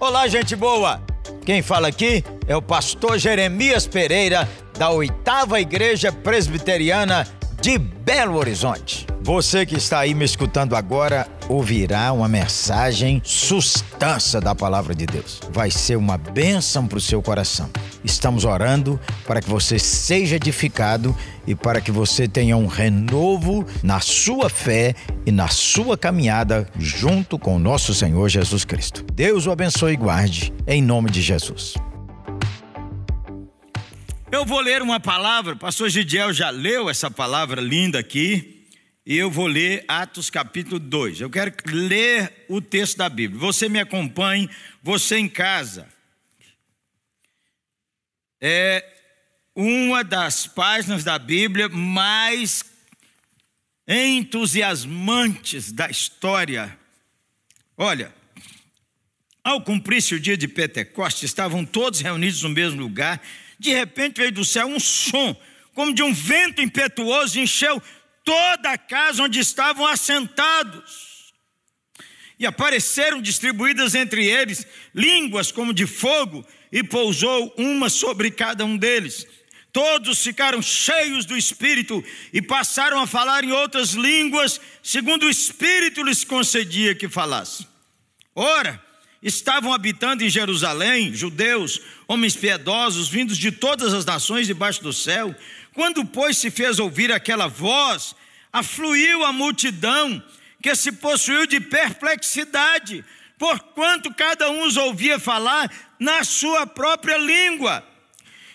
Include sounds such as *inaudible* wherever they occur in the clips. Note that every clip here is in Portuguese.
Olá, gente boa! Quem fala aqui é o pastor Jeremias Pereira, da oitava Igreja Presbiteriana de Belo Horizonte. Você que está aí me escutando agora ouvirá uma mensagem substância da palavra de Deus. Vai ser uma bênção para o seu coração. Estamos orando para que você seja edificado e para que você tenha um renovo na sua fé e na sua caminhada junto com o nosso Senhor Jesus Cristo. Deus o abençoe e guarde, em nome de Jesus. Eu vou ler uma palavra, o pastor Gidiel já leu essa palavra linda aqui, e eu vou ler Atos capítulo 2. Eu quero ler o texto da Bíblia. Você me acompanhe, você em casa. É uma das páginas da Bíblia mais entusiasmantes da história. Olha, ao cumprir-se o dia de Pentecostes, estavam todos reunidos no mesmo lugar de repente veio do céu um som, como de um vento impetuoso, encheu toda a casa onde estavam assentados. E apareceram distribuídas entre eles línguas como de fogo, e pousou uma sobre cada um deles. Todos ficaram cheios do Espírito e passaram a falar em outras línguas, segundo o Espírito lhes concedia que falassem. Ora, estavam habitando em Jerusalém, judeus, homens piedosos, vindos de todas as nações debaixo do céu. Quando, pois, se fez ouvir aquela voz, afluiu a multidão, que se possuiu de perplexidade, porquanto cada um os ouvia falar na sua própria língua.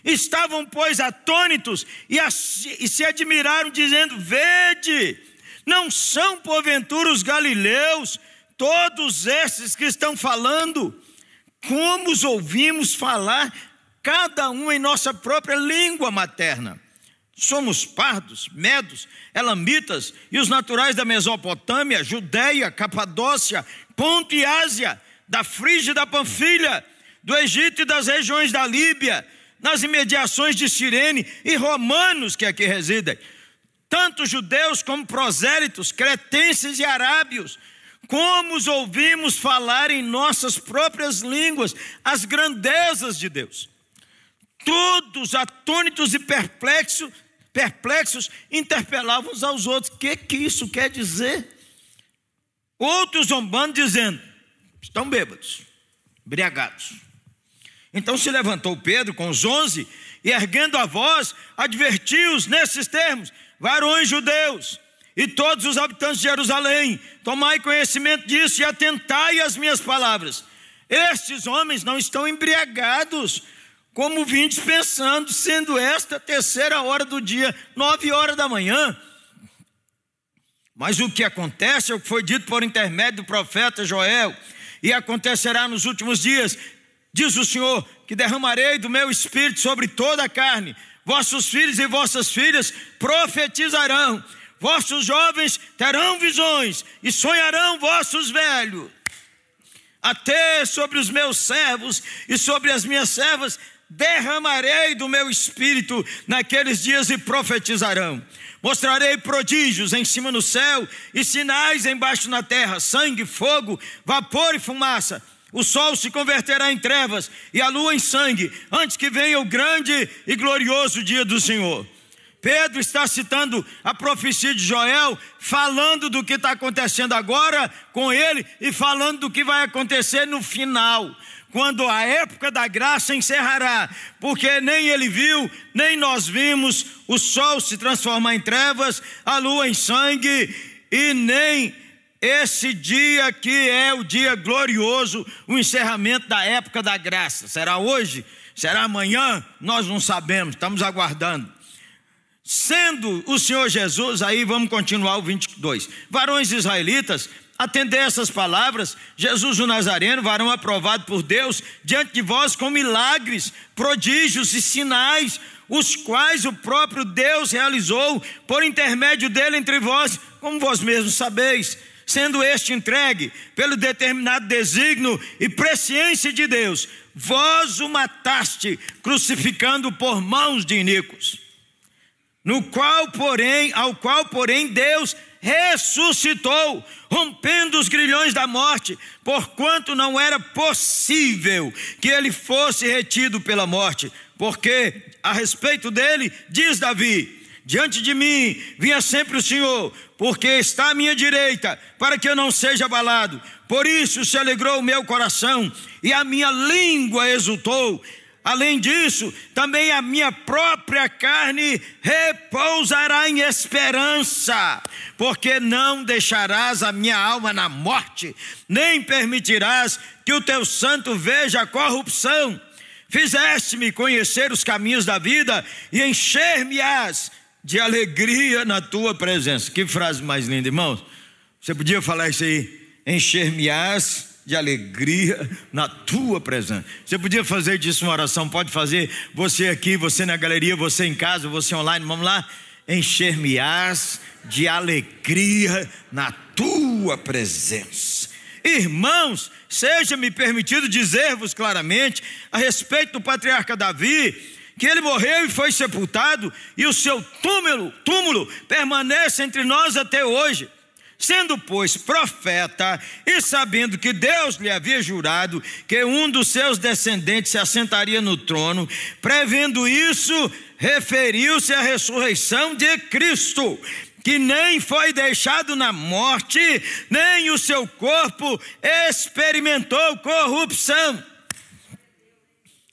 Estavam, pois, atônitos e, e se admiraram, dizendo: Vede, não são porventura os galileus todos esses que estão falando, como os ouvimos falar, cada um em nossa própria língua materna. Somos pardos, medos, elamitas e os naturais da Mesopotâmia, Judéia, Capadócia, Ponto e Ásia, da Frígia e da Panfilha, do Egito e das regiões da Líbia, nas imediações de Cirene e romanos que aqui residem, tanto judeus como prosélitos, cretenses e arábios, como os ouvimos falar em nossas próprias línguas as grandezas de Deus. Todos atônitos e perplexos, perplexos interpelavam uns aos outros: o que, que isso quer dizer? Outros zombando, dizendo: estão bêbados, embriagados. Então se levantou Pedro com os onze e, erguendo a voz, advertiu-os nesses termos: varões judeus e todos os habitantes de Jerusalém, tomai conhecimento disso e atentai às minhas palavras. Estes homens não estão embriagados, como vim dispensando, sendo esta a terceira hora do dia, nove horas da manhã. Mas o que acontece é o que foi dito por intermédio do profeta Joel, e acontecerá nos últimos dias, diz o Senhor, que derramarei do meu espírito sobre toda a carne, vossos filhos e vossas filhas profetizarão Vossos jovens terão visões e sonharão vossos velhos. Até sobre os meus servos e sobre as minhas servas derramarei do meu espírito naqueles dias e profetizarão. Mostrarei prodígios em cima no céu e sinais embaixo na terra: sangue, fogo, vapor e fumaça. O sol se converterá em trevas e a lua em sangue, antes que venha o grande e glorioso dia do Senhor. Pedro está citando a profecia de Joel, falando do que está acontecendo agora com ele e falando do que vai acontecer no final, quando a época da graça encerrará, porque nem ele viu, nem nós vimos o sol se transformar em trevas, a lua em sangue, e nem esse dia que é o dia glorioso, o encerramento da época da graça. Será hoje? Será amanhã? Nós não sabemos, estamos aguardando. Sendo o Senhor Jesus, aí vamos continuar o 22. Varões israelitas, atender essas palavras, Jesus o Nazareno, varão aprovado por Deus, diante de vós com milagres, prodígios e sinais, os quais o próprio Deus realizou por intermédio dele entre vós, como vós mesmos sabeis. Sendo este entregue pelo determinado desígnio e presciência de Deus, vós o mataste, crucificando por mãos de iníquos no qual, porém, ao qual, porém, Deus ressuscitou, rompendo os grilhões da morte, porquanto não era possível que ele fosse retido pela morte, porque a respeito dele, diz Davi: Diante de mim vinha sempre o Senhor, porque está à minha direita, para que eu não seja abalado. Por isso se alegrou o meu coração e a minha língua exultou. Além disso, também a minha própria carne repousará em esperança, porque não deixarás a minha alma na morte, nem permitirás que o teu santo veja a corrupção. Fizeste-me conhecer os caminhos da vida e encher-me-ás de alegria na tua presença. Que frase mais linda, irmãos. Você podia falar isso aí? Encher-me-ás de alegria na tua presença. Você podia fazer disso uma oração, pode fazer. Você aqui, você na galeria, você em casa, você online, vamos lá. Encher-me-ás de alegria na tua presença. Irmãos, seja-me permitido dizer-vos claramente a respeito do patriarca Davi que ele morreu e foi sepultado, e o seu túmulo, túmulo permanece entre nós até hoje. Sendo, pois, profeta, e sabendo que Deus lhe havia jurado que um dos seus descendentes se assentaria no trono, prevendo isso, referiu-se à ressurreição de Cristo, que nem foi deixado na morte, nem o seu corpo experimentou corrupção.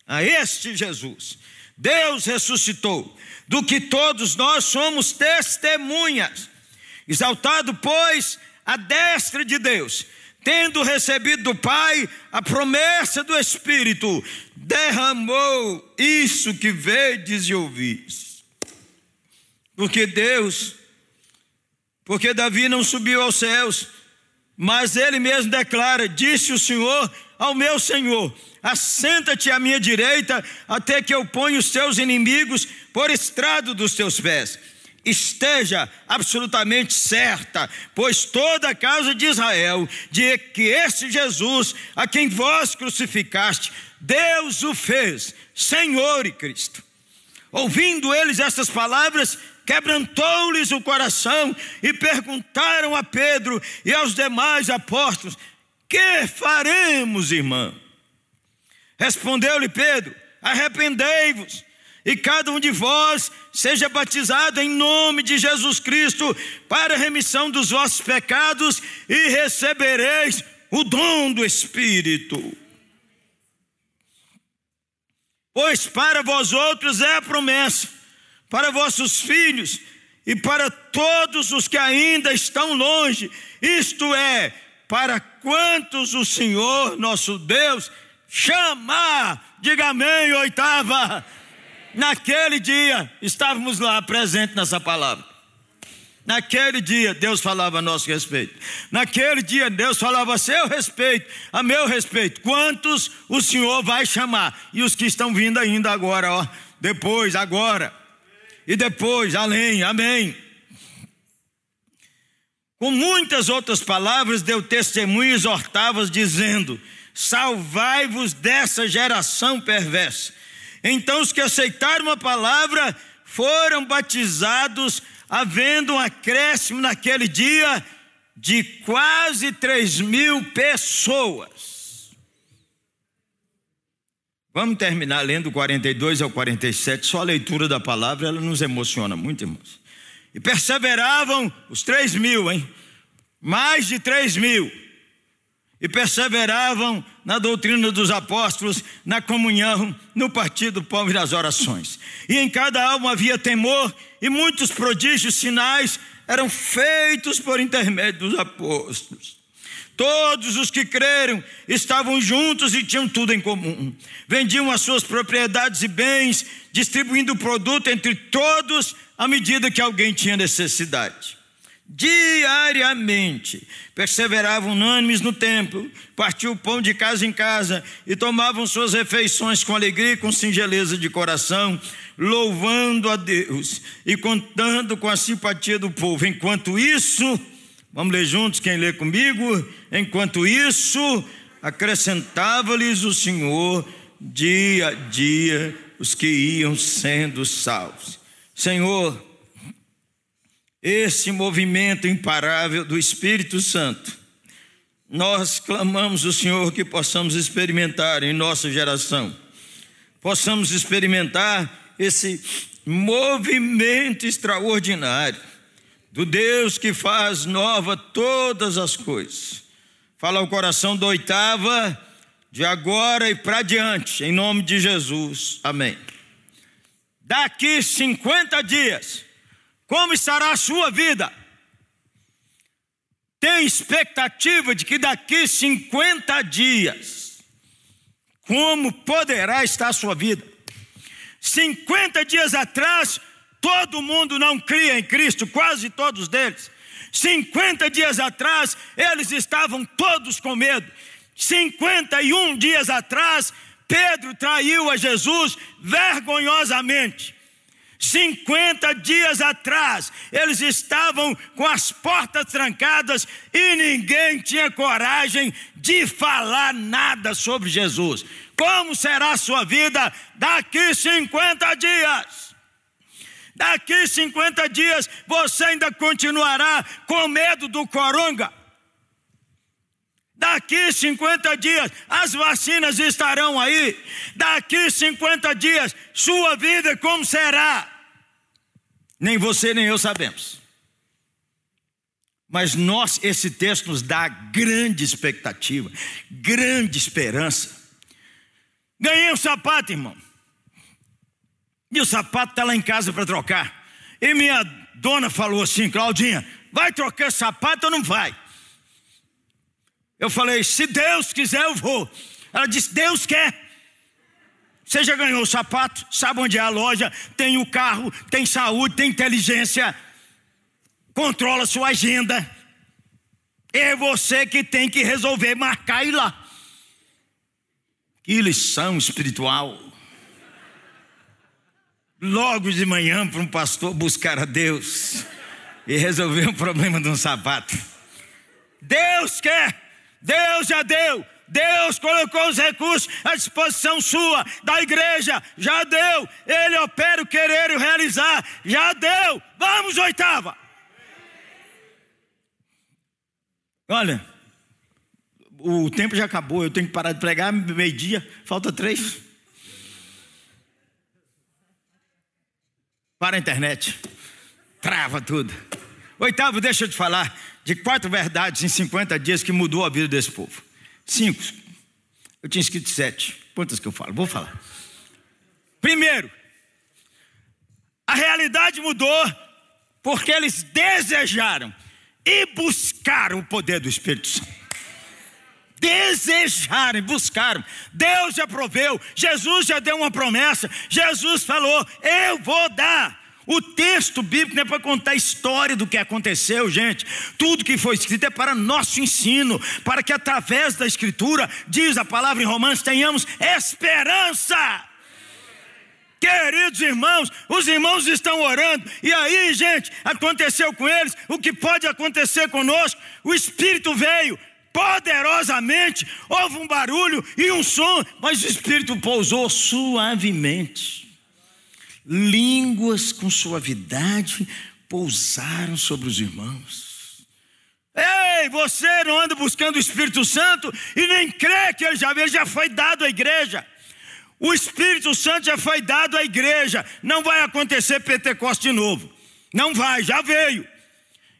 A este Jesus Deus ressuscitou, do que todos nós somos testemunhas. Exaltado, pois, a destra de Deus, tendo recebido do Pai a promessa do Espírito, derramou isso que vedes e ouvis. Porque Deus, porque Davi não subiu aos céus, mas ele mesmo declara: Disse o Senhor ao meu Senhor: Assenta-te à minha direita, até que eu ponha os teus inimigos por estrado dos teus pés. Esteja absolutamente certa, pois toda a casa de Israel, de que este Jesus, a quem vós crucificaste, Deus o fez, Senhor e Cristo. Ouvindo eles estas palavras, quebrantou-lhes o coração e perguntaram a Pedro e aos demais apóstolos: Que faremos, irmão? Respondeu-lhe Pedro: Arrependei-vos, e cada um de vós seja batizado em nome de Jesus Cristo para a remissão dos vossos pecados, e recebereis o dom do Espírito. Pois para vós outros é a promessa, para vossos filhos e para todos os que ainda estão longe, isto é, para quantos o Senhor nosso Deus chamar, diga amém, oitava. Naquele dia, estávamos lá presentes nessa palavra. Naquele dia, Deus falava a nosso respeito. Naquele dia, Deus falava a seu respeito, a meu respeito. Quantos o Senhor vai chamar? E os que estão vindo ainda agora, ó. Depois, agora. E depois, além, amém. Com muitas outras palavras, deu testemunho e exortava, dizendo: salvai-vos dessa geração perversa. Então os que aceitaram a palavra foram batizados, havendo um acréscimo naquele dia de quase 3 mil pessoas. Vamos terminar lendo 42 ao 47, só a leitura da palavra ela nos emociona muito, irmãos. E perseveravam os 3 mil, hein? Mais de 3 mil e perseveravam na doutrina dos apóstolos, na comunhão, no partido do pão e nas orações. E em cada alma havia temor, e muitos prodígios, sinais eram feitos por intermédio dos apóstolos. Todos os que creram estavam juntos e tinham tudo em comum. Vendiam as suas propriedades e bens, distribuindo o produto entre todos à medida que alguém tinha necessidade diariamente. Perseveravam unânimes no templo, partiam o pão de casa em casa e tomavam suas refeições com alegria e com singeleza de coração, louvando a Deus e contando com a simpatia do povo. Enquanto isso, vamos ler juntos, quem lê comigo? Enquanto isso, acrescentava-lhes o Senhor dia a dia os que iam sendo salvos. Senhor, esse movimento imparável do Espírito Santo, nós clamamos o Senhor que possamos experimentar em nossa geração, possamos experimentar esse movimento extraordinário do Deus que faz nova todas as coisas. Fala o coração da oitava, de agora e para diante, em nome de Jesus. Amém. Daqui 50 dias, como estará a sua vida? Tem expectativa de que daqui 50 dias, como poderá estar a sua vida? 50 dias atrás, Todo mundo não cria em Cristo, quase todos deles. 50 dias atrás, eles estavam todos com medo. 51 dias atrás, Pedro traiu a Jesus vergonhosamente. 50 dias atrás, eles estavam com as portas trancadas e ninguém tinha coragem de falar nada sobre Jesus. Como será a sua vida daqui 50 dias? Daqui 50 dias você ainda continuará com medo do coronga. Daqui 50 dias as vacinas estarão aí. Daqui 50 dias sua vida como será? Nem você nem eu sabemos. Mas nós, esse texto nos dá grande expectativa, grande esperança. Ganhei um sapato, irmão. E o sapato está lá em casa para trocar. E minha dona falou assim: Claudinha, vai trocar sapato ou não vai? Eu falei: se Deus quiser, eu vou. Ela disse: Deus quer. Você já ganhou o sapato, sabe onde é a loja, tem o carro, tem saúde, tem inteligência, controla sua agenda. É você que tem que resolver marcar e ir lá. Que lição espiritual logo de manhã para um pastor buscar a Deus e resolver o problema de um sapato. Deus quer, Deus já deu, Deus colocou os recursos à disposição sua, da igreja, já deu, Ele opera o querer e o realizar, já deu, vamos, oitava. Olha, o tempo já acabou, eu tenho que parar de pregar, meio-dia, falta três. para a internet. Trava tudo. Oitavo, deixa eu te falar de quatro verdades em 50 dias que mudou a vida desse povo. Cinco. Eu tinha escrito sete. Quantas que eu falo? Vou falar. Primeiro, a realidade mudou porque eles desejaram e buscaram o poder do Espírito Santo. Desejaram, buscaram. Deus já proveu, Jesus já deu uma promessa. Jesus falou: Eu vou dar. O texto bíblico não é para contar a história do que aconteceu, gente. Tudo que foi escrito é para nosso ensino, para que através da Escritura, diz a palavra em Romanos, tenhamos esperança. Queridos irmãos, os irmãos estão orando, e aí, gente, aconteceu com eles o que pode acontecer conosco. O Espírito veio, poderosamente, houve um barulho e um som, mas o Espírito pousou suavemente. Línguas com suavidade pousaram sobre os irmãos. Ei, você não anda buscando o Espírito Santo e nem crê que ele já veio, já foi dado à igreja. O Espírito Santo já foi dado à igreja. Não vai acontecer Pentecoste de novo. Não vai, já veio.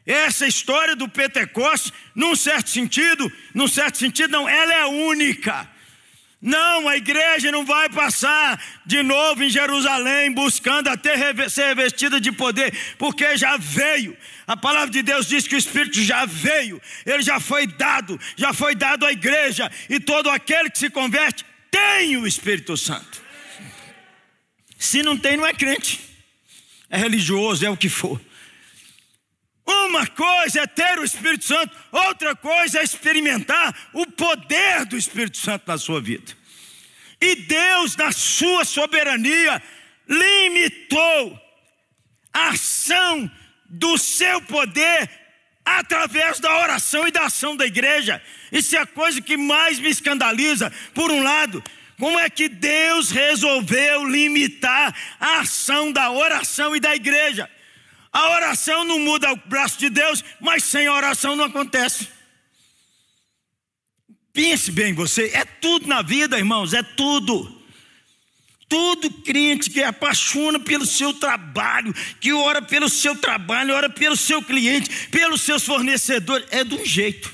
Essa história do Pentecostes, num certo sentido, num certo sentido, não, ela é única. Não, a igreja não vai passar de novo em Jerusalém buscando até ser revestida de poder, porque já veio. A palavra de Deus diz que o Espírito já veio, ele já foi dado, já foi dado à igreja, e todo aquele que se converte tem o Espírito Santo. Se não tem, não é crente, é religioso, é o que for. Uma coisa é ter o Espírito Santo, outra coisa é experimentar o poder do Espírito Santo na sua vida. E Deus, na sua soberania, limitou a ação do seu poder através da oração e da ação da igreja. Isso é a coisa que mais me escandaliza. Por um lado, como é que Deus resolveu limitar a ação da oração e da igreja? A oração não muda o braço de Deus, mas sem oração não acontece. Pense bem você, é tudo na vida, irmãos, é tudo. Todo crente que apaixona pelo seu trabalho, que ora pelo seu trabalho, ora pelo seu cliente, pelos seus fornecedores, é de um jeito.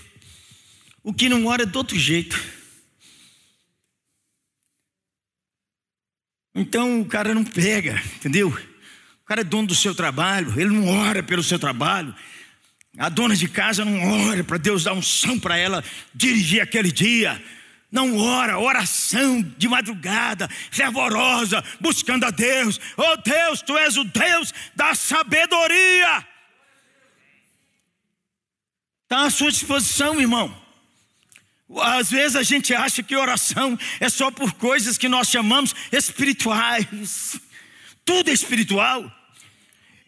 O que não ora é de outro jeito. Então o cara não pega, entendeu? Cara é dono do seu trabalho, ele não ora pelo seu trabalho. A dona de casa não ora para Deus dar um som para ela dirigir aquele dia. Não ora, oração de madrugada, fervorosa, buscando a Deus. Oh Deus, tu és o Deus da sabedoria. Está à sua disposição, irmão. Às vezes a gente acha que oração é só por coisas que nós chamamos espirituais. Tudo é espiritual.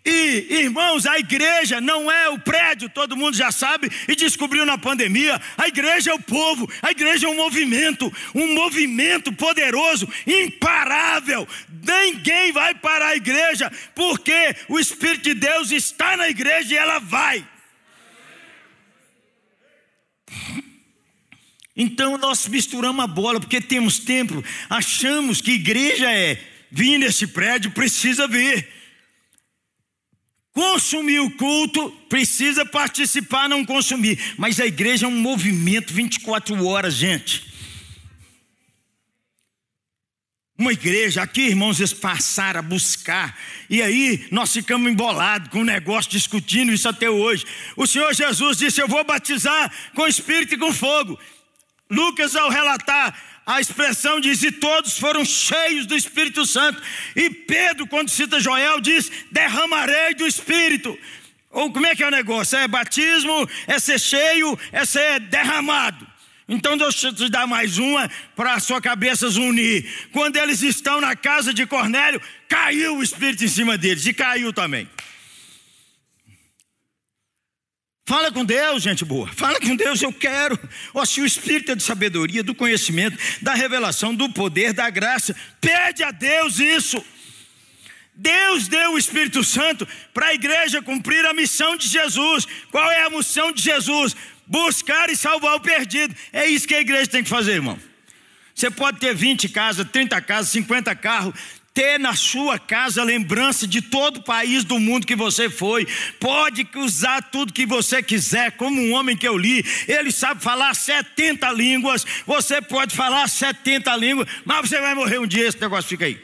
E, irmãos, a igreja não é o prédio, todo mundo já sabe e descobriu na pandemia. A igreja é o povo, a igreja é um movimento, um movimento poderoso, imparável. Ninguém vai parar a igreja, porque o Espírito de Deus está na igreja e ela vai. Então nós misturamos a bola, porque temos tempo, achamos que igreja é vir nesse prédio, precisa vir. Consumir o culto, precisa participar, não consumir. Mas a igreja é um movimento 24 horas, gente. Uma igreja, aqui irmãos, eles passaram a buscar, e aí nós ficamos embolados com o negócio, discutindo isso até hoje. O Senhor Jesus disse: Eu vou batizar com espírito e com fogo. Lucas, ao relatar a expressão, diz: E todos foram cheios do Espírito Santo. E Pedro, quando cita Joel, diz: Derramarei do Espírito. Ou como é que é o negócio? É batismo, é ser cheio, é ser derramado. Então Deus te dá mais uma para a sua cabeça unir. Quando eles estão na casa de Cornélio, caiu o Espírito em cima deles, e caiu também. Fala com Deus, gente boa. Fala com Deus, eu quero. Ó, se o Espírito é de sabedoria, do conhecimento, da revelação, do poder, da graça, pede a Deus isso. Deus deu o Espírito Santo para a igreja cumprir a missão de Jesus. Qual é a missão de Jesus? Buscar e salvar o perdido. É isso que a igreja tem que fazer, irmão. Você pode ter 20 casas, 30 casas, 50 carros, ter na sua casa lembrança de todo o país do mundo que você foi, pode usar tudo que você quiser, como um homem que eu li, ele sabe falar 70 línguas, você pode falar 70 línguas, mas você vai morrer um dia, esse negócio fica aí.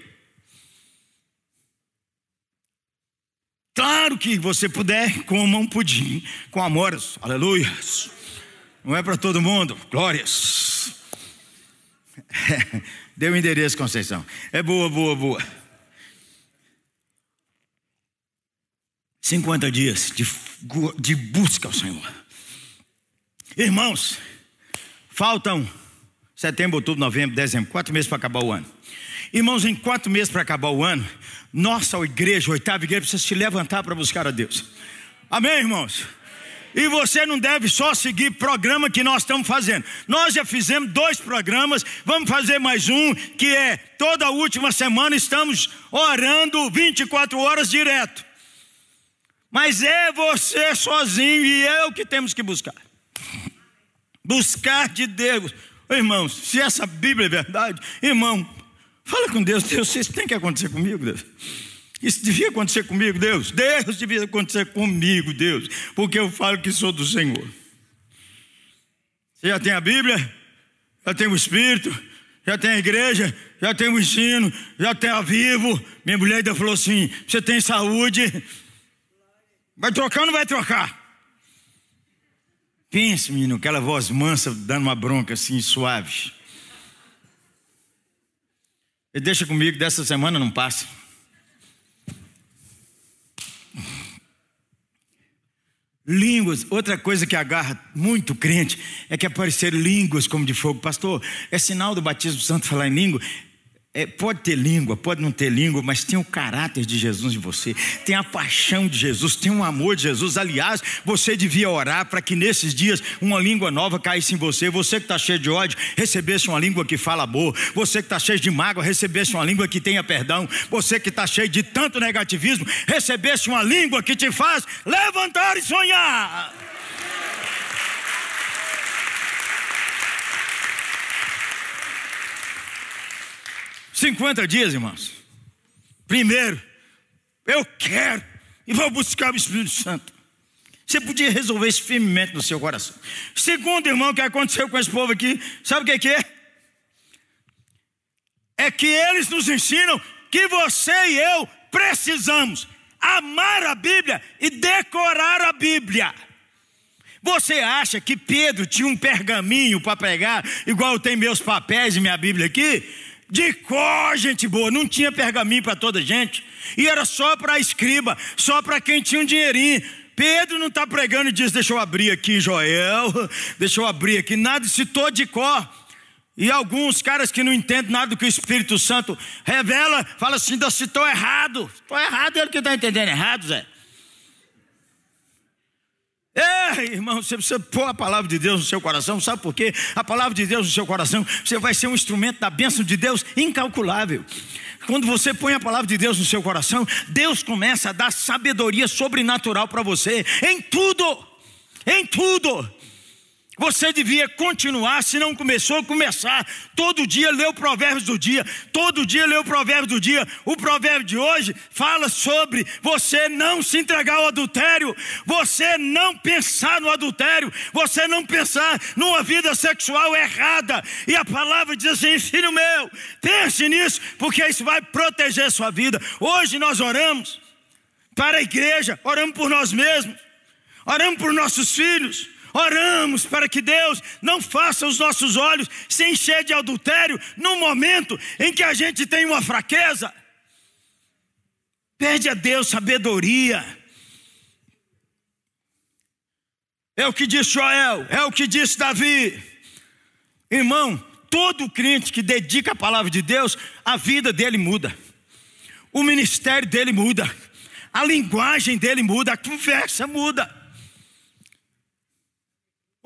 Claro que você puder, coma um pudim com amoras, aleluia. Não é para todo mundo, glórias. *laughs* Deu o endereço, Conceição. É boa, boa, boa. 50 dias de, de busca ao Senhor. Irmãos, faltam setembro, outubro, novembro, dezembro, quatro meses para acabar o ano. Irmãos, em quatro meses para acabar o ano, nossa igreja, oitava igreja, precisa se levantar para buscar a Deus. Amém, irmãos? E você não deve só seguir programa que nós estamos fazendo. Nós já fizemos dois programas, vamos fazer mais um, que é toda última semana estamos orando 24 horas direto. Mas é você sozinho e eu que temos que buscar. Buscar de Deus. Irmãos, se essa Bíblia é verdade, irmão, fala com Deus, Deus, isso tem que acontecer comigo, Deus. Isso devia acontecer comigo, Deus. Deus devia acontecer comigo, Deus, porque eu falo que sou do Senhor. Você já tem a Bíblia, já tem o Espírito, já tem a igreja, já tem o ensino, já tem a vivo. Minha mulher ainda falou assim: você tem saúde, vai trocar ou não vai trocar? Pense, menino, aquela voz mansa dando uma bronca assim, suave. E deixa comigo, dessa semana não passa. Línguas, outra coisa que agarra muito crente é que aparecer línguas como de fogo. Pastor, é sinal do batismo santo falar em língua? É, pode ter língua, pode não ter língua, mas tem o caráter de Jesus em você, tem a paixão de Jesus, tem o amor de Jesus. Aliás, você devia orar para que nesses dias uma língua nova caísse em você. Você que está cheio de ódio, recebesse uma língua que fala boa. Você que está cheio de mágoa, recebesse uma língua que tenha perdão. Você que está cheio de tanto negativismo, recebesse uma língua que te faz levantar e sonhar. 50 dias, irmãos. Primeiro, eu quero e vou buscar o Espírito Santo. Você podia resolver isso firmemente no seu coração. Segundo, irmão, o que aconteceu com esse povo aqui, sabe o que é? É que eles nos ensinam que você e eu precisamos amar a Bíblia e decorar a Bíblia. Você acha que Pedro tinha um pergaminho para pegar, igual tem meus papéis e minha Bíblia aqui? De cor, gente boa, não tinha pergaminho para toda gente, e era só para escriba, só para quem tinha um dinheirinho. Pedro não está pregando e diz: Deixa eu abrir aqui, Joel, deixa eu abrir aqui, nada citou de cor. E alguns caras que não entendem nada do que o Espírito Santo revela, fala assim: citou errado. Estou errado, ele que está entendendo errado, Zé. É, irmão, você precisa pôr a palavra de Deus no seu coração, sabe por quê? A palavra de Deus no seu coração, você vai ser um instrumento da bênção de Deus incalculável. Quando você põe a palavra de Deus no seu coração, Deus começa a dar sabedoria sobrenatural para você, em tudo, em tudo. Você devia continuar, se não começou, começar. Todo dia ler o Provérbios do dia. Todo dia ler o Provérbio do dia. O provérbio de hoje fala sobre você não se entregar ao adultério, você não pensar no adultério, você não pensar numa vida sexual errada. E a palavra diz assim: filho meu, pense nisso, porque isso vai proteger sua vida. Hoje nós oramos para a igreja, oramos por nós mesmos, oramos por nossos filhos. Oramos para que Deus não faça os nossos olhos se encher de adultério no momento em que a gente tem uma fraqueza. Pede a Deus sabedoria. É o que disse Joel, é o que disse Davi. Irmão, todo crente que dedica a palavra de Deus, a vida dele muda, o ministério dele muda, a linguagem dele muda, a conversa muda.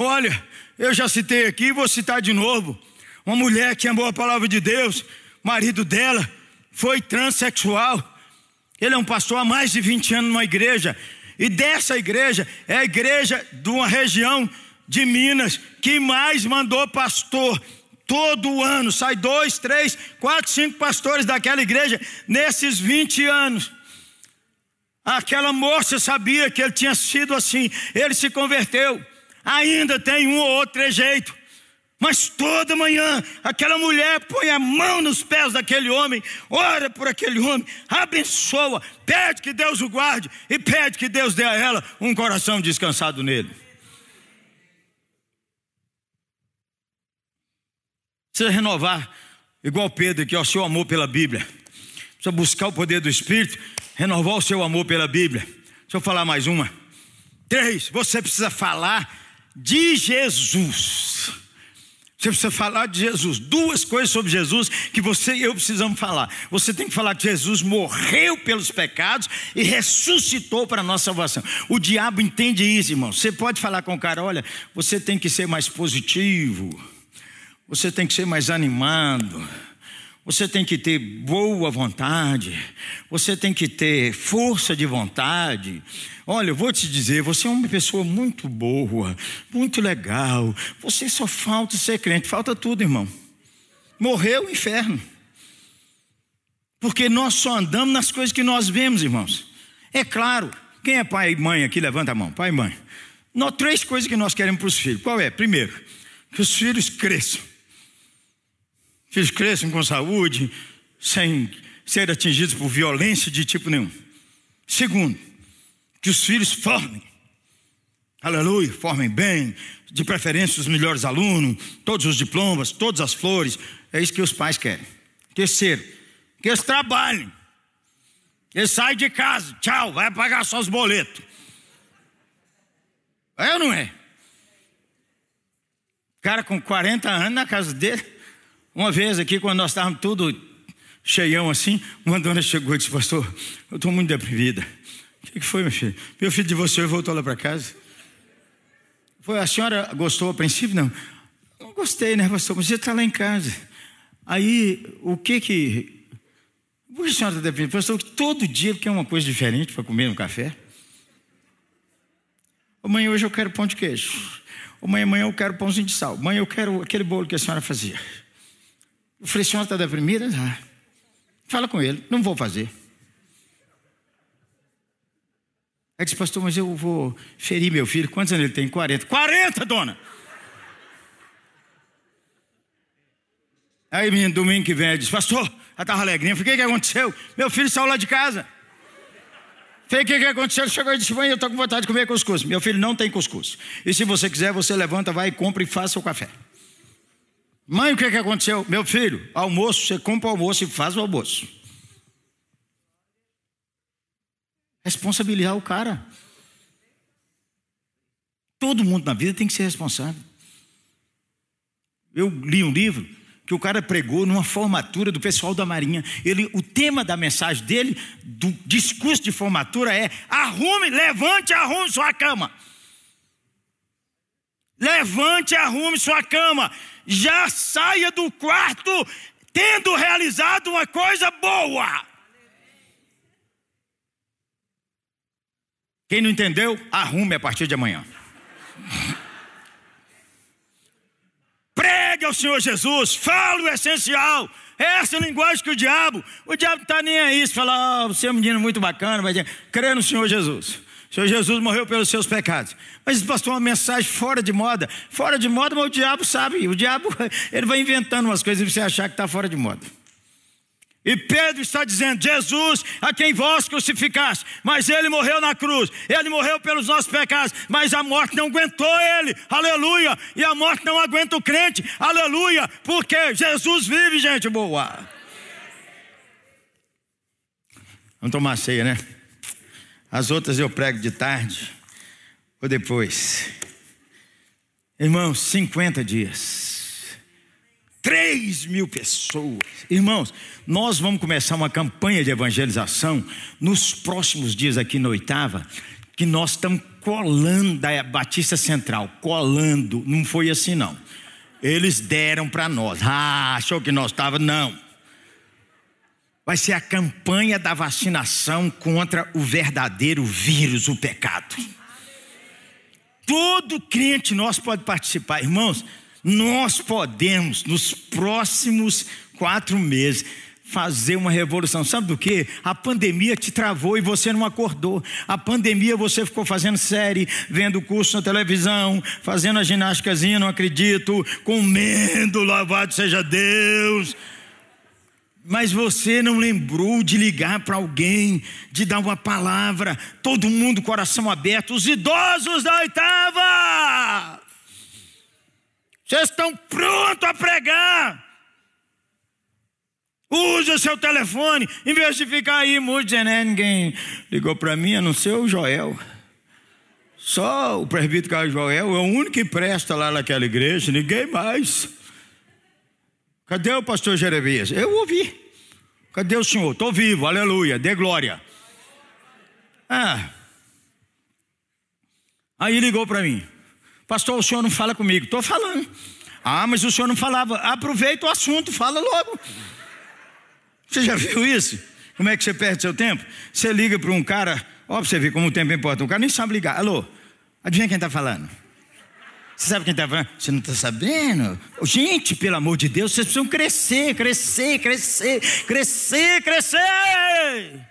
Olha, eu já citei aqui, vou citar de novo. Uma mulher que amou a palavra de Deus, marido dela foi transexual. Ele é um pastor há mais de 20 anos numa igreja. E dessa igreja é a igreja de uma região de Minas que mais mandou pastor. Todo ano sai dois, três, quatro, cinco pastores daquela igreja nesses 20 anos. Aquela moça sabia que ele tinha sido assim, ele se converteu. Ainda tem um ou outro trejeito. Mas toda manhã aquela mulher põe a mão nos pés daquele homem, ora por aquele homem, abençoa, pede que Deus o guarde e pede que Deus dê a ela um coração descansado nele. Precisa renovar, igual Pedro aqui, o seu amor pela Bíblia. Precisa buscar o poder do Espírito, renovar o seu amor pela Bíblia. Deixa eu falar mais uma. Três, você precisa falar de Jesus. Você precisa falar de Jesus. Duas coisas sobre Jesus que você e eu precisamos falar. Você tem que falar que Jesus morreu pelos pecados e ressuscitou para a nossa salvação. O diabo entende isso, irmão. Você pode falar com o cara: olha, você tem que ser mais positivo, você tem que ser mais animado. Você tem que ter boa vontade, você tem que ter força de vontade. Olha, eu vou te dizer, você é uma pessoa muito boa, muito legal. Você só falta ser crente, falta tudo, irmão. Morreu o inferno. Porque nós só andamos nas coisas que nós vemos, irmãos. É claro, quem é pai e mãe aqui, levanta a mão, pai e mãe. Nós, três coisas que nós queremos para os filhos. Qual é? Primeiro, que os filhos cresçam filhos cresçam com saúde, sem ser atingidos por violência de tipo nenhum. Segundo, que os filhos formem. Aleluia, formem bem, de preferência os melhores alunos, todos os diplomas, todas as flores. É isso que os pais querem. Terceiro, que eles trabalhem. Eles saem de casa, tchau, vai pagar só os boletos. É ou não é? cara com 40 anos na casa dele, uma vez aqui, quando nós estávamos tudo cheião assim, uma dona chegou e disse, pastor, eu estou muito deprimida. O que, foi, meu filho? Meu filho divorciou e voltou lá para casa. Foi, a senhora gostou a princípio? Não. Não gostei, né, pastor? Mas você está lá em casa. Aí, o que que. Por que a senhora está deprimida? Pastor, todo dia quer uma coisa diferente para comer no café. Mãe, hoje eu quero pão de queijo. Mãe, amanhã eu quero pãozinho de sal. Mãe, eu quero aquele bolo que a senhora fazia. Eu falei, senhora está deprimida? Ah. Fala com ele, não vou fazer. Aí disse, pastor, mas eu vou ferir meu filho. Quantos anos ele tem? 40. 40, dona! Aí, menino, domingo que vem, disse, pastor, ela estava alegrinha. Falei, o que, que aconteceu? Meu filho saiu lá de casa. Falei, o que, que aconteceu? Ele chegou e disse, mãe, eu estou com vontade de comer cuscuz. Meu filho não tem cuscuz. E se você quiser, você levanta, vai, compra e faça o café. Mãe, o que, que aconteceu? Meu filho, almoço, você compra o almoço e faz o almoço. Responsabilizar o cara. Todo mundo na vida tem que ser responsável. Eu li um livro que o cara pregou numa formatura do pessoal da Marinha. Ele, o tema da mensagem dele, do discurso de formatura é: arrume, levante, arrume sua cama. Levante, arrume sua cama. Já saia do quarto tendo realizado uma coisa boa. Quem não entendeu, arrume a partir de amanhã. *laughs* Pregue ao Senhor Jesus, fale o essencial. Essa é a linguagem que o diabo, o diabo está nem aí. Se falar, oh, você é um menino muito bacana, vai dizer, crê no Senhor Jesus. O Senhor Jesus morreu pelos seus pecados. Mas pastor, uma mensagem fora de moda. Fora de moda, mas o diabo sabe. O diabo, *laughs* ele vai inventando umas coisas e você achar que está fora de moda. E Pedro está dizendo: Jesus, a quem vós crucificaste, mas ele morreu na cruz, ele morreu pelos nossos pecados, mas a morte não aguentou ele, aleluia, e a morte não aguenta o crente, aleluia, porque Jesus vive, gente boa. Vamos tomar ceia, né? As outras eu prego de tarde ou depois. Irmãos, 50 dias. 3 mil pessoas. Irmãos, nós vamos começar uma campanha de evangelização nos próximos dias aqui na oitava, que nós estamos colando da Batista Central, colando, não foi assim não. Eles deram para nós. Ah, achou que nós estava? Não. Vai ser a campanha da vacinação contra o verdadeiro vírus, o pecado. Todo crente nosso pode participar, irmãos. Nós podemos, nos próximos quatro meses, fazer uma revolução. Sabe do que? A pandemia te travou e você não acordou. A pandemia você ficou fazendo série, vendo curso na televisão, fazendo a ginásticazinha, não acredito, comendo, louvado seja Deus. Mas você não lembrou de ligar para alguém, de dar uma palavra, todo mundo coração aberto, os idosos da oitava. Vocês estão prontos a pregar. Use o seu telefone, em vez de ficar aí muito né, ninguém ligou para mim, a não ser o Joel. Só o presbítero Carlos Joel é o único que presta lá naquela igreja, ninguém mais. Cadê o pastor Jeremias? Eu ouvi. Cadê o senhor? Estou vivo, aleluia, dê glória. Ah. Aí ligou para mim. Pastor, o senhor não fala comigo. Estou falando. Ah, mas o senhor não falava. Aproveita o assunto, fala logo. Você já viu isso? Como é que você perde seu tempo? Você liga para um cara, ó, você ver como o tempo importa. Um cara nem sabe ligar. Alô, adivinha quem está falando? Você sabe quem está falando? Você não está sabendo? Gente, pelo amor de Deus, vocês precisam crescer, crescer, crescer, crescer, crescer.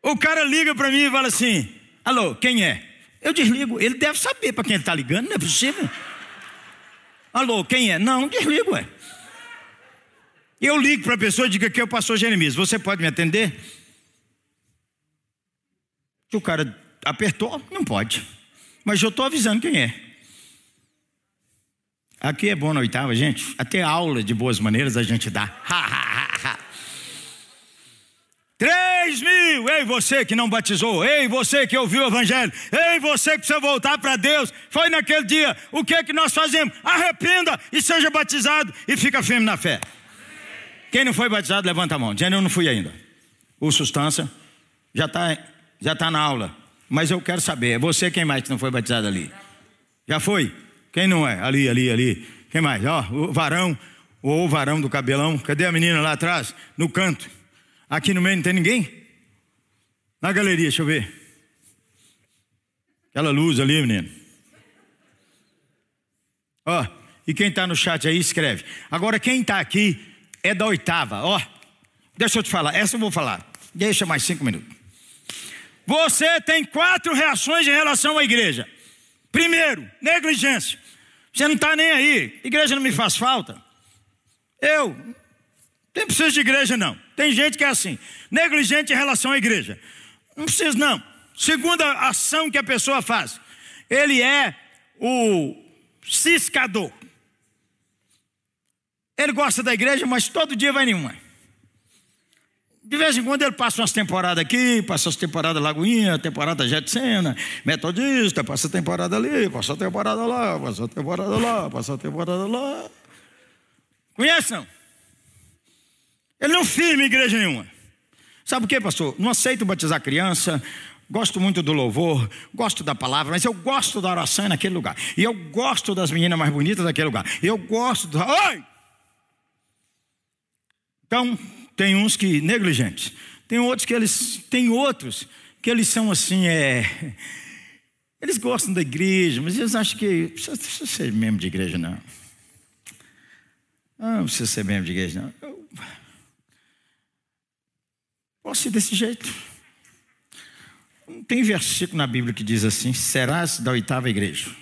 O cara liga para mim e fala assim: Alô, quem é? Eu desligo. Ele deve saber para quem ele está ligando, não é possível. Alô, quem é? Não, desligo, ué. Eu ligo para a pessoa e digo que é o pastor Jeremias. Você pode me atender? Se o cara apertou, não pode. Mas eu estou avisando quem é. Aqui é bom na oitava, gente. Até aula de boas maneiras a gente dá. 3 mil ei você que não batizou, ei você que ouviu o evangelho, ei você que precisa voltar para Deus, foi naquele dia, o que é que nós fazemos? Arrependa e seja batizado e fica firme na fé. Quem não foi batizado, levanta a mão. Dizendo, eu não fui ainda. O Sustância já está já tá na aula. Mas eu quero saber, é você quem mais que não foi batizado ali? Já foi? Quem não é? Ali, ali, ali. Quem mais? Ó, o varão, o varão do cabelão. Cadê a menina lá atrás? No canto. Aqui no meio não tem ninguém? Na galeria, deixa eu ver. Aquela luz ali, menino. Ó, e quem está no chat aí, escreve. Agora, quem está aqui é da oitava. Ó, deixa eu te falar, essa eu vou falar. Deixa mais cinco minutos. Você tem quatro reações em relação à igreja. Primeiro, negligência. Você não está nem aí. Igreja não me faz falta. Eu nem preciso de igreja, não. Tem gente que é assim, negligente em relação à igreja. Não precisa, não. Segunda ação que a pessoa faz, ele é o ciscador. Ele gosta da igreja, mas todo dia vai nenhuma. De vez em quando ele passa umas temporadas aqui, passa as temporadas Lagoinha, temporada Jetsena, Metodista, passa a temporada ali, passa a temporada lá, passa a temporada lá, passa a temporada lá. Conhece não? Ele não firma igreja nenhuma. Sabe por quê, pastor? Não aceito batizar criança, gosto muito do louvor, gosto da palavra, mas eu gosto da oração naquele lugar. E eu gosto das meninas mais bonitas daquele lugar. Eu gosto do. Oi! Então, tem uns que negligentes. Tem outros que eles. Tem outros que eles são assim, é. Eles gostam da igreja, mas eles acham que. Não precisa ser membro de igreja, não. Ah, não precisa ser membro de igreja, não. Eu posso ser desse jeito. Não tem versículo na Bíblia que diz assim: serás da oitava igreja.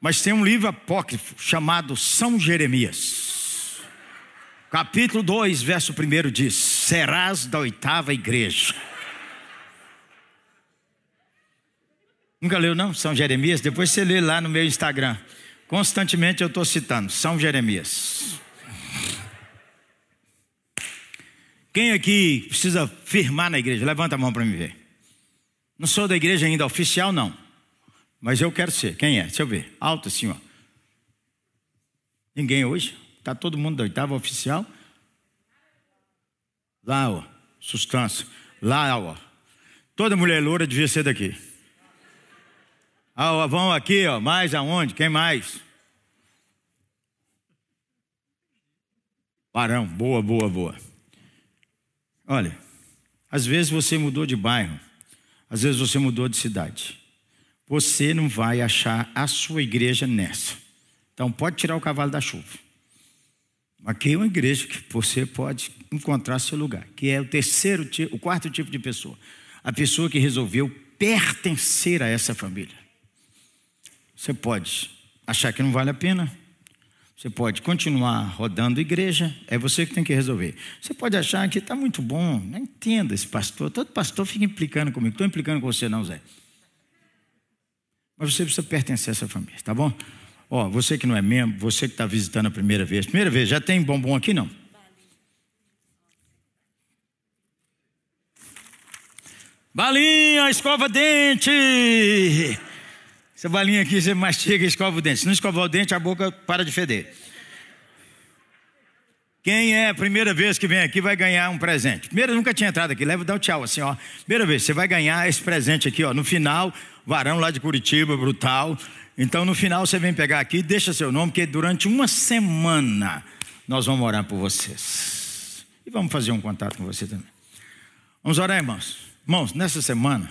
Mas tem um livro apócrifo chamado São Jeremias. Capítulo 2, verso 1 diz: Serás da oitava igreja. Nunca leu, não? São Jeremias? Depois você lê lá no meu Instagram. Constantemente eu estou citando São Jeremias. Quem aqui precisa firmar na igreja? Levanta a mão para me ver. Não sou da igreja ainda oficial, não. Mas eu quero ser. Quem é? Deixa eu ver. Alto assim, ó. Ninguém hoje? Está todo mundo da oitava oficial? Lá, ó, sustância. Lá, ó. Toda mulher loura devia ser daqui. Ah, ó, vão aqui, ó. Mais aonde? Quem mais? Barão, boa, boa, boa. Olha, às vezes você mudou de bairro, às vezes você mudou de cidade. Você não vai achar a sua igreja nessa. Então pode tirar o cavalo da chuva. Aqui é uma igreja que você pode encontrar seu lugar, que é o terceiro, o quarto tipo de pessoa. A pessoa que resolveu pertencer a essa família. Você pode achar que não vale a pena. Você pode continuar rodando igreja, é você que tem que resolver. Você pode achar que está muito bom, não entenda esse pastor. Todo pastor fica implicando comigo. Estou implicando com você, não, Zé. Mas você precisa pertencer a essa família, tá bom? Ó, você que não é membro, você que está visitando a primeira vez. Primeira vez, já tem bombom aqui não? Balinha, escova dente. Essa balinha aqui você mastiga e escova o dente. Se não escovar o dente, a boca para de feder. Quem é a primeira vez que vem aqui vai ganhar um presente. Primeiro, nunca tinha entrado aqui. Leva, dá o um tchau assim, ó. Primeira vez, você vai ganhar esse presente aqui, ó. No final, varão lá de Curitiba, brutal. Então, no final, você vem pegar aqui, deixa seu nome, porque durante uma semana nós vamos orar por vocês. E vamos fazer um contato com você também. Vamos orar, irmãos. Irmãos, nessa semana,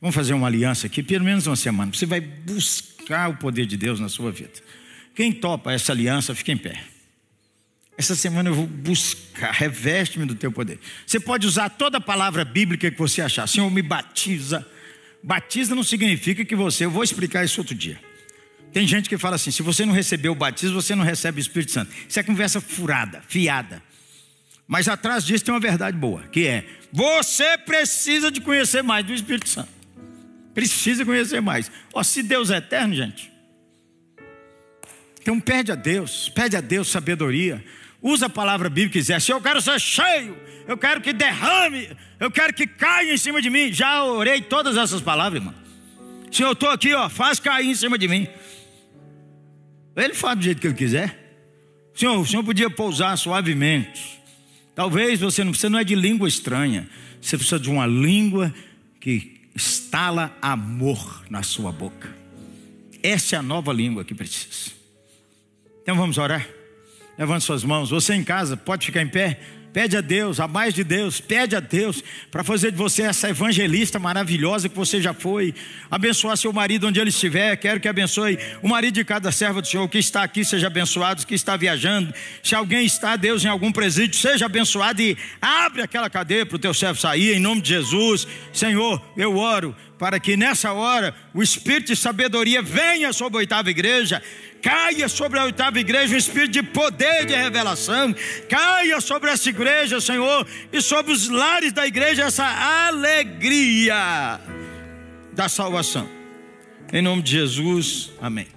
vamos fazer uma aliança aqui, pelo menos uma semana. Você vai buscar o poder de Deus na sua vida. Quem topa essa aliança, fica em pé. Essa semana eu vou buscar, reveste-me do teu poder. Você pode usar toda a palavra bíblica que você achar. Senhor, me batiza Batista não significa que você, eu vou explicar isso outro dia. Tem gente que fala assim: se você não recebeu o batismo, você não recebe o Espírito Santo. Isso é conversa furada, fiada. Mas atrás disso tem uma verdade boa, que é: você precisa de conhecer mais do Espírito Santo. Precisa conhecer mais. Ó, se Deus é eterno, gente. Então pede a Deus, pede a Deus sabedoria. Usa a palavra bíblica e diz assim: Eu quero ser cheio, eu quero que derrame, eu quero que caia em cima de mim. Já orei todas essas palavras, irmão. Se eu estou aqui, ó, faz cair em cima de mim. Ele faz do jeito que ele quiser. Senhor, o senhor podia pousar suavemente. Talvez você não precisa, não é de língua estranha. Você precisa de uma língua que estala amor na sua boca. Essa é a nova língua que precisa. Então vamos orar. Levante suas mãos. Você em casa pode ficar em pé. Pede a Deus, a mais de Deus, pede a Deus para fazer de você essa evangelista maravilhosa que você já foi. Abençoar seu marido onde ele estiver. Quero que abençoe o marido de cada serva do Senhor que está aqui, seja abençoado, que está viajando. Se alguém está, Deus, em algum presídio, seja abençoado e abre aquela cadeia para o teu servo sair, em nome de Jesus. Senhor, eu oro para que nessa hora o espírito de sabedoria venha sobre a oitava igreja caia sobre a oitava igreja um espírito de poder de revelação, caia sobre essa igreja, Senhor, e sobre os lares da igreja essa alegria da salvação. Em nome de Jesus, amém.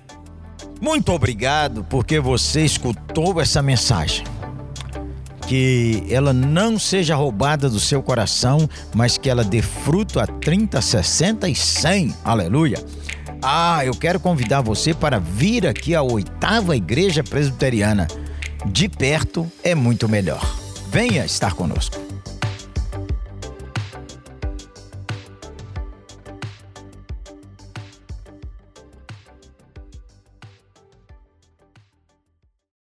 Muito obrigado porque você escutou essa mensagem. Que ela não seja roubada do seu coração, mas que ela dê fruto a 30, 60 e 100. Aleluia. Ah, eu quero convidar você para vir aqui à oitava igreja presbiteriana. De perto é muito melhor. Venha estar conosco.